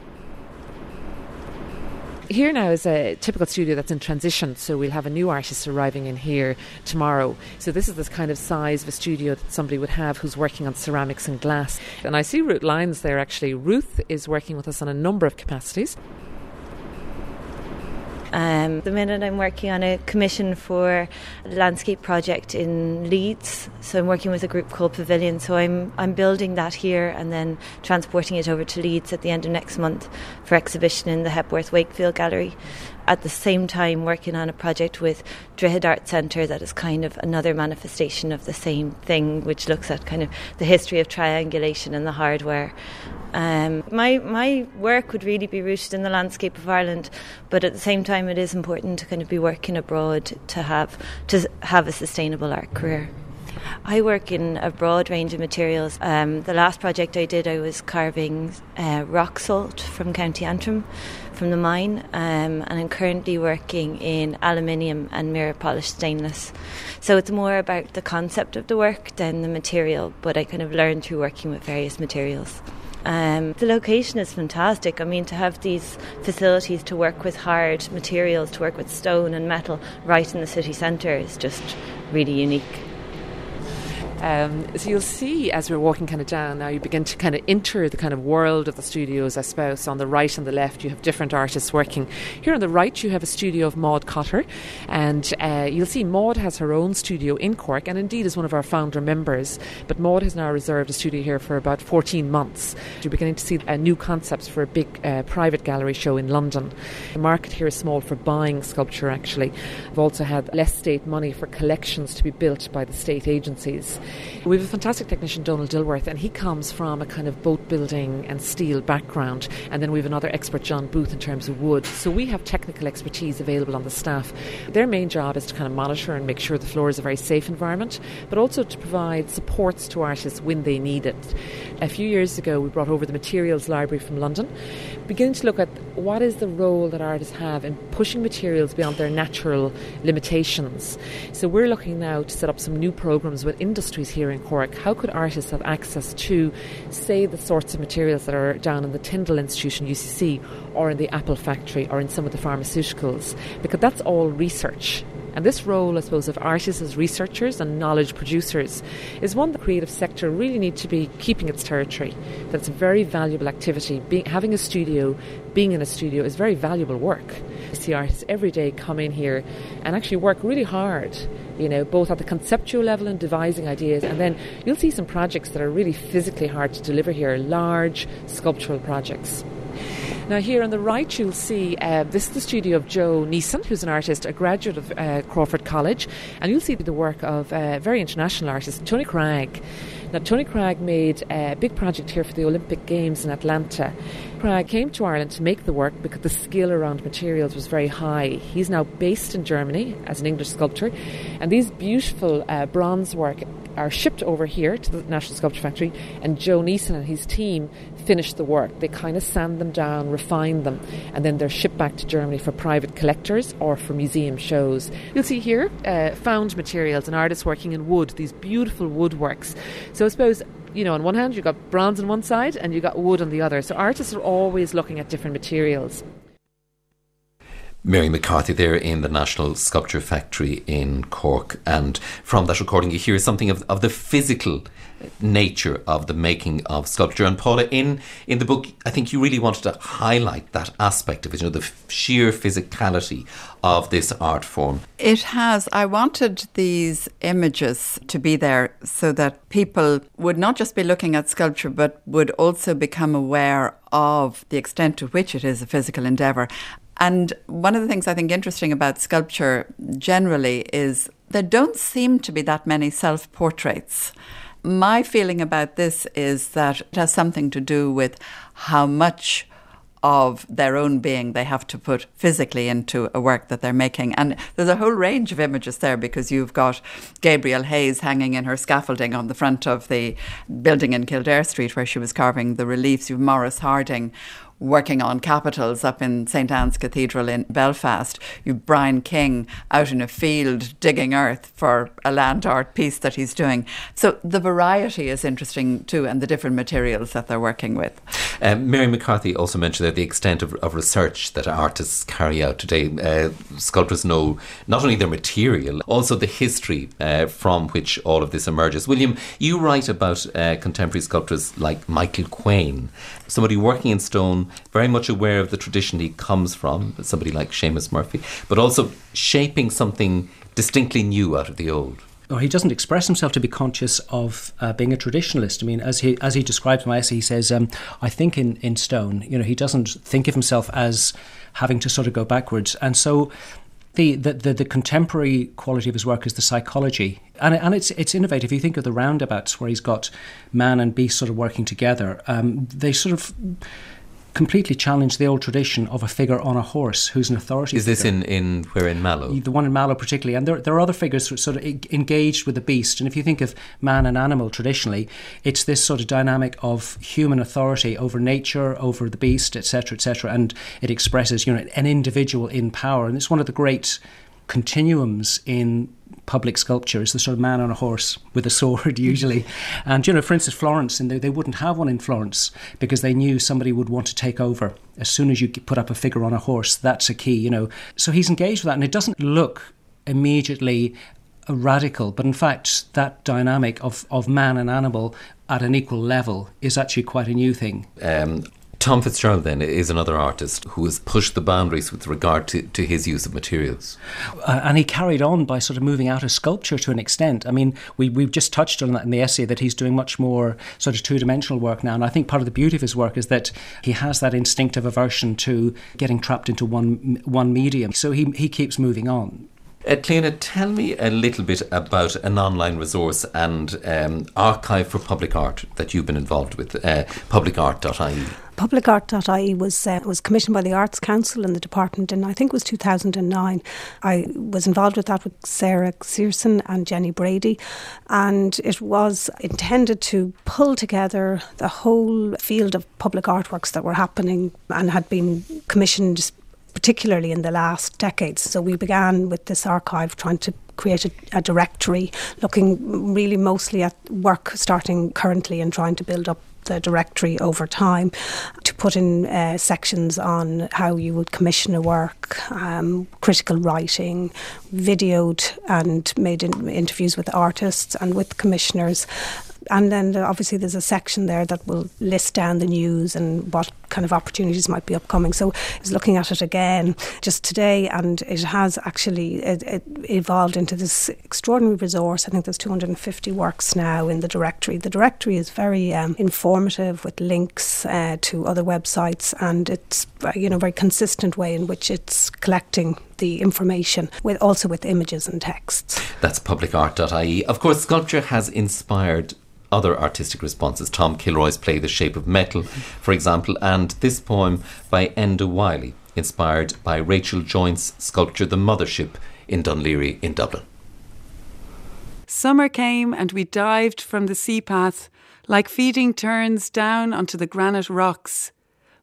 here now is a typical studio that's in transition, so we'll have a new artist arriving in here tomorrow. So this is this kind of size of a studio that somebody would have who's working on ceramics and glass. And I see Ruth Lyons there actually. Ruth is working with us on a number of capacities. Um, the minute I'm working on a commission for a landscape project in Leeds, so I'm working with a group called Pavilion. So I'm I'm building that here and then transporting it over to Leeds at the end of next month for exhibition in the Hepworth Wakefield Gallery at the same time working on a project with Droichead Art Centre that is kind of another manifestation of the same thing, which looks at kind of the history of triangulation and the hardware. Um, my my work would really be rooted in the landscape of Ireland, but at the same time, it is important to kind of be working abroad to have to have a sustainable art career. I work in a broad range of materials. Um, the last project I did, I was carving uh, rock salt from County Antrim from the mine, um, and I'm currently working in aluminium and mirror polished stainless. So it's more about the concept of the work than the material, but I kind of learned through working with various materials. Um, the location is fantastic. I mean, to have these facilities to work with hard materials, to work with stone and metal right in the city centre is just really unique. Um, so you'll see as we're walking kind of down now, you begin to kind of enter the kind of world of the studios, I suppose. On the right and the left, you have different artists working. Here on the right, you have a studio of Maud Cotter, and uh, you'll see Maud has her own studio in Cork, and indeed is one of our founder members. But Maud has now reserved a studio here for about 14 months. You're beginning to see uh, new concepts for a big uh, private gallery show in London. The market here is small for buying sculpture, actually. We've also had less state money for collections to be built by the state agencies. We have a fantastic technician, Donald Dilworth, and he comes from a kind of boat building and steel background. And then we have another expert, John Booth, in terms of wood. So we have technical expertise available on the staff. Their main job is to kind of monitor and make sure the floor is a very safe environment, but also to provide supports to artists when they need it. A few years ago, we brought over the Materials Library from London, beginning to look at what is the role that artists have in pushing materials beyond their natural limitations. So we're looking now to set up some new programs with industries here in Cork. How could artists have access to, say, the sorts of materials that are down in the Tyndall Institution, UCC, or in the Apple factory, or in some of the pharmaceuticals? Because that's all research. And this role, I suppose, of artists as researchers and knowledge producers is one the creative sector really need to be keeping its territory. That's a very valuable activity. Being, having a studio, being in a studio is very valuable work. I see artists every day come in here and actually work really hard, you know, both at the conceptual level and devising ideas. And then you'll see some projects that are really physically hard to deliver here, large sculptural projects. Now, here on the right, you'll see uh, this is the studio of Joe Neeson, who's an artist, a graduate of uh, Crawford College, and you'll see the work of a uh, very international artist, Tony Cragg. Now, Tony Cragg made a big project here for the Olympic Games in Atlanta. Cragg came to Ireland to make the work because the skill around materials was very high. He's now based in Germany as an English sculptor, and these beautiful uh, bronze work are shipped over here to the National Sculpture Factory, and Joe Neeson and his team finish the work. They kind of sand them down, refine them, and then they're shipped back to Germany for private collectors or for museum shows. You'll see here uh, found materials and artists working in wood, these beautiful woodworks. So I suppose you know, on one hand, you've got bronze on one side and you've got wood on the other. So artists are always looking at different materials. Mary McCarthy there in the National Sculpture Factory in Cork. And from that recording, you hear something of, of the physical nature of the making of sculpture. And Paula, in, in the book, I think you really wanted to highlight that aspect of it, you know, the sheer physicality of this art form. It has. I wanted these images to be there so that people would not just be looking at sculpture, but would also become aware of the extent to which it is a physical endeavour and one of the things I think interesting about sculpture generally is there don't seem to be that many self portraits. My feeling about this is that it has something to do with how much of their own being they have to put physically into a work that they're making. And there's a whole range of images there because you've got Gabriel Hayes hanging in her scaffolding on the front of the building in Kildare Street where she was carving the reliefs. You've Morris Harding working on capitals up in St Anne's Cathedral in Belfast. You've Brian King out in a field digging earth for a land art piece that he's doing. So the variety is interesting too, and the different materials that they're working with. Um, Mary McCarthy also mentioned that the extent of, of research that artists carry out today. Uh, sculptors know not only their material, also the history uh, from which all of this emerges. William, you write about uh, contemporary sculptors like Michael Quane, somebody working in stone very much aware of the tradition he comes from, somebody like Seamus Murphy, but also shaping something distinctly new out of the old. Or he doesn't express himself to be conscious of uh, being a traditionalist. I mean, as he as he describes my essay, he says, um, "I think in in stone." You know, he doesn't think of himself as having to sort of go backwards, and so the, the, the, the, contemporary quality of his work is the psychology. And, and it's, it's innovative. You think of the roundabouts where he's got man and beast sort of working together. Um, they sort of completely challenged the old tradition of a figure on a horse who's an authority. Is this in, in where in Mallow? The one in Mallow particularly, and there, there are other figures sort of engaged with the beast. And if you think of man and animal traditionally, it's this sort of dynamic of human authority over nature, over the beast, etc., etc., and it expresses you know an individual in power, and it's one of the great continuums in public sculpture is the sort of man on a horse with a sword [laughs] usually. And you know for instance florence and they, they wouldn't have one in florence because they knew somebody would want to take over. As soon as you put up a figure on a horse that's a key you know. So he's engaged with that and it doesn't look immediately radical but in fact that dynamic of, of man and animal at an equal level is actually quite a new thing. Um, Tom Fitzgerald then is another artist who has pushed the boundaries with regard to, to his use of materials. Uh, and he carried on by sort of moving out of sculpture to an extent. I mean, we, we've just touched on that in the essay that he's doing much more sort of two dimensional work now. And I think part of the beauty of his work is that he has that instinctive aversion to getting trapped into one, one medium. So he, he keeps moving on. Uh, tell me a little bit about an online resource and um, archive for public art that you've been involved with, uh, publicart.ie. Publicart.ie was uh, was commissioned by the Arts Council and the department in I think it was 2009. I was involved with that with Sarah Searson and Jenny Brady, and it was intended to pull together the whole field of public artworks that were happening and had been commissioned particularly in the last decades. So we began with this archive trying to create a, a, directory looking really mostly at work starting currently and trying to build up the directory over time to put in uh, sections on how you would commission a work, um, critical writing, videoed and made in interviews with artists and with commissioners, and then obviously there's a section there that will list down the news and what kind of opportunities might be upcoming. So I was looking at it again just today, and it has actually it, it evolved into this extraordinary resource. I think there's 250 works now in the directory. The directory is very um, informative with links uh, to other websites, and it's you know very consistent way in which it's collecting the information with also with images and texts. That's publicart.ie. Of course, sculpture has inspired other artistic responses. Tom Kilroy's play The Shape of Metal, for example, and this poem by Enda Wyley, inspired by Rachel Joynt's sculpture The Mothership in Laoghaire in Dublin. Summer came and we dived from the sea path like feeding terns down onto the granite rocks.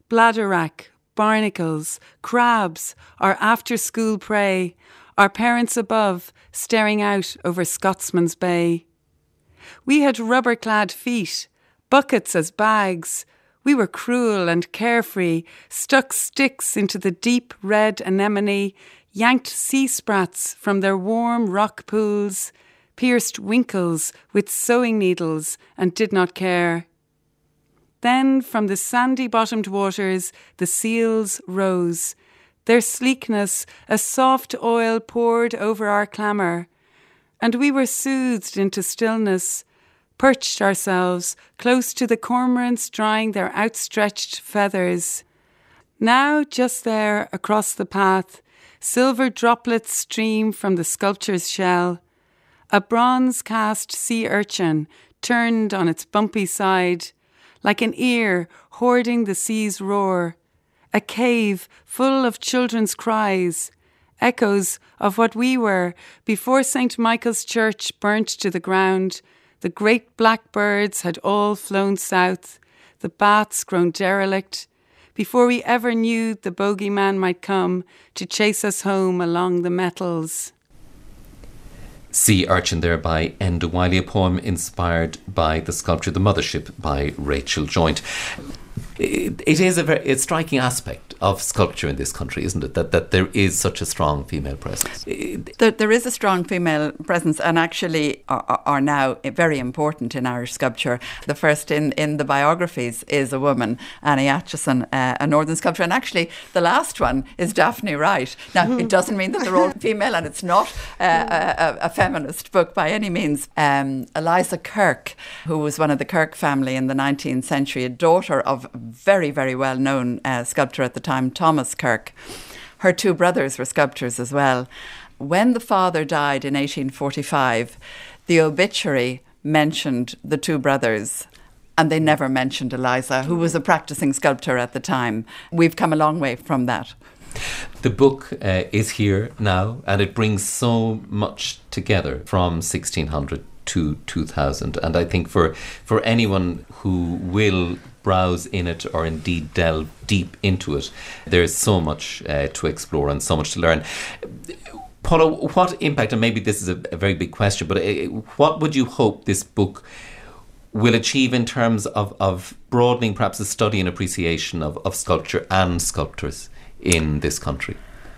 bladder Bladderwrack, barnacles, crabs, our after school prey, our parents above staring out over Scotsman's Bay. We had rubber clad feet, buckets as bags. We were cruel and carefree, stuck sticks into the deep red anemone, yanked sea sprats from their warm rock pools, pierced winkles with sewing needles, and did not care. Then from the sandy bottomed waters the seals rose, their sleekness a soft oil poured over our clamour, and we were soothed into stillness, perched ourselves close to the cormorants drying their outstretched feathers. Now, just there across the path, silver droplets stream from the sculpture's shell. A bronze cast sea urchin turned on its bumpy side, like an ear hoarding the sea's roar. A cave full of children's cries, echoes of what we were before St. Michael's Church burnt to the ground. The great blackbirds had all flown south, the bats grown derelict, before we ever knew the bogeyman might come to chase us home along the metals. Sea Urchin there by Enda Wyley, a poem inspired by the sculpture The Mothership by Rachel Joynt it, it is a very striking aspect of sculpture in this country, isn't it? That that there is such a strong female presence. There, there is a strong female presence, and actually are, are, now very important in Irish sculpture. The first in, in the biographies is a woman, Annie Acheson, uh, a northern sculptor, and actually the last one is Daphne Wright. Now it doesn't mean that they're all [laughs] female, and it's not uh, a, a, feminist book by any means. Um, Eliza Kirk, who was one of the Kirk family in the 19th century, a daughter of very, very well known uh, sculptor at the time, Thomas Kirk. Her two brothers were sculptors as well. When the father died in 1845, the obituary mentioned the two brothers and they never mentioned Eliza, who was a practicing sculptor at the time. We've come a long way from that. The book uh, is here now, and it brings so much together from 1600 to 2000. And I think for, for anyone who will browse in it or indeed delve deep into it, there's so much uh, to explore and so much to learn. Paula, what impact, and maybe this is a, a very big question, but uh, what would you hope this book will achieve in terms of, of broadening perhaps the study and appreciation of, of sculpture and sculptors in this country?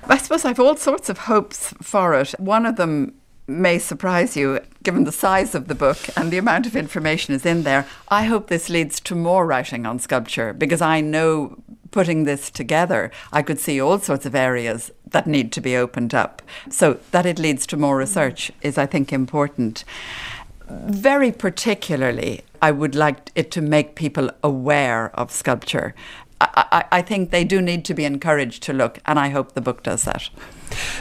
I suppose I've all sorts of hopes for it. One of them may surprise you given the size of the book and the amount of information is in there. I hope this leads to more writing on sculpture because I know putting this together, I could see all sorts of areas that need to be opened up. So that it leads to more research is, I think, important. Very particularly, I would like it to make people aware of sculpture. I, I, think they do need to be encouraged to look, and I hope the book does that.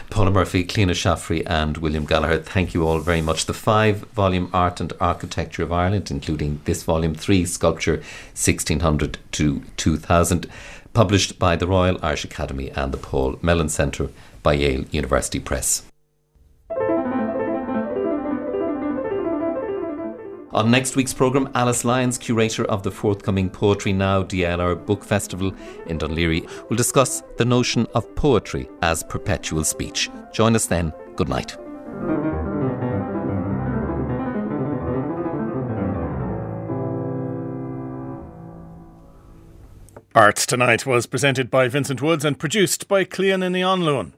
Paula Murphy, Clíodhna Shaffrey, and William Gallagher, thank you all very much. The five volume Art and Architecture of Ireland, including this volume three, Sculpture 1600 to 2000, published by the Royal Irish Academy and the Paul Mellon Centre by Yale University Press. On next week's programme, Alice Lyons, curator of the forthcoming Poetry Now DLR Book Festival in Laoghaire, will discuss the notion of poetry as perpetual speech. Join us then. Good night. Arts Tonight was presented by Vincent Woods and produced by Clíodhna Ní Anluain.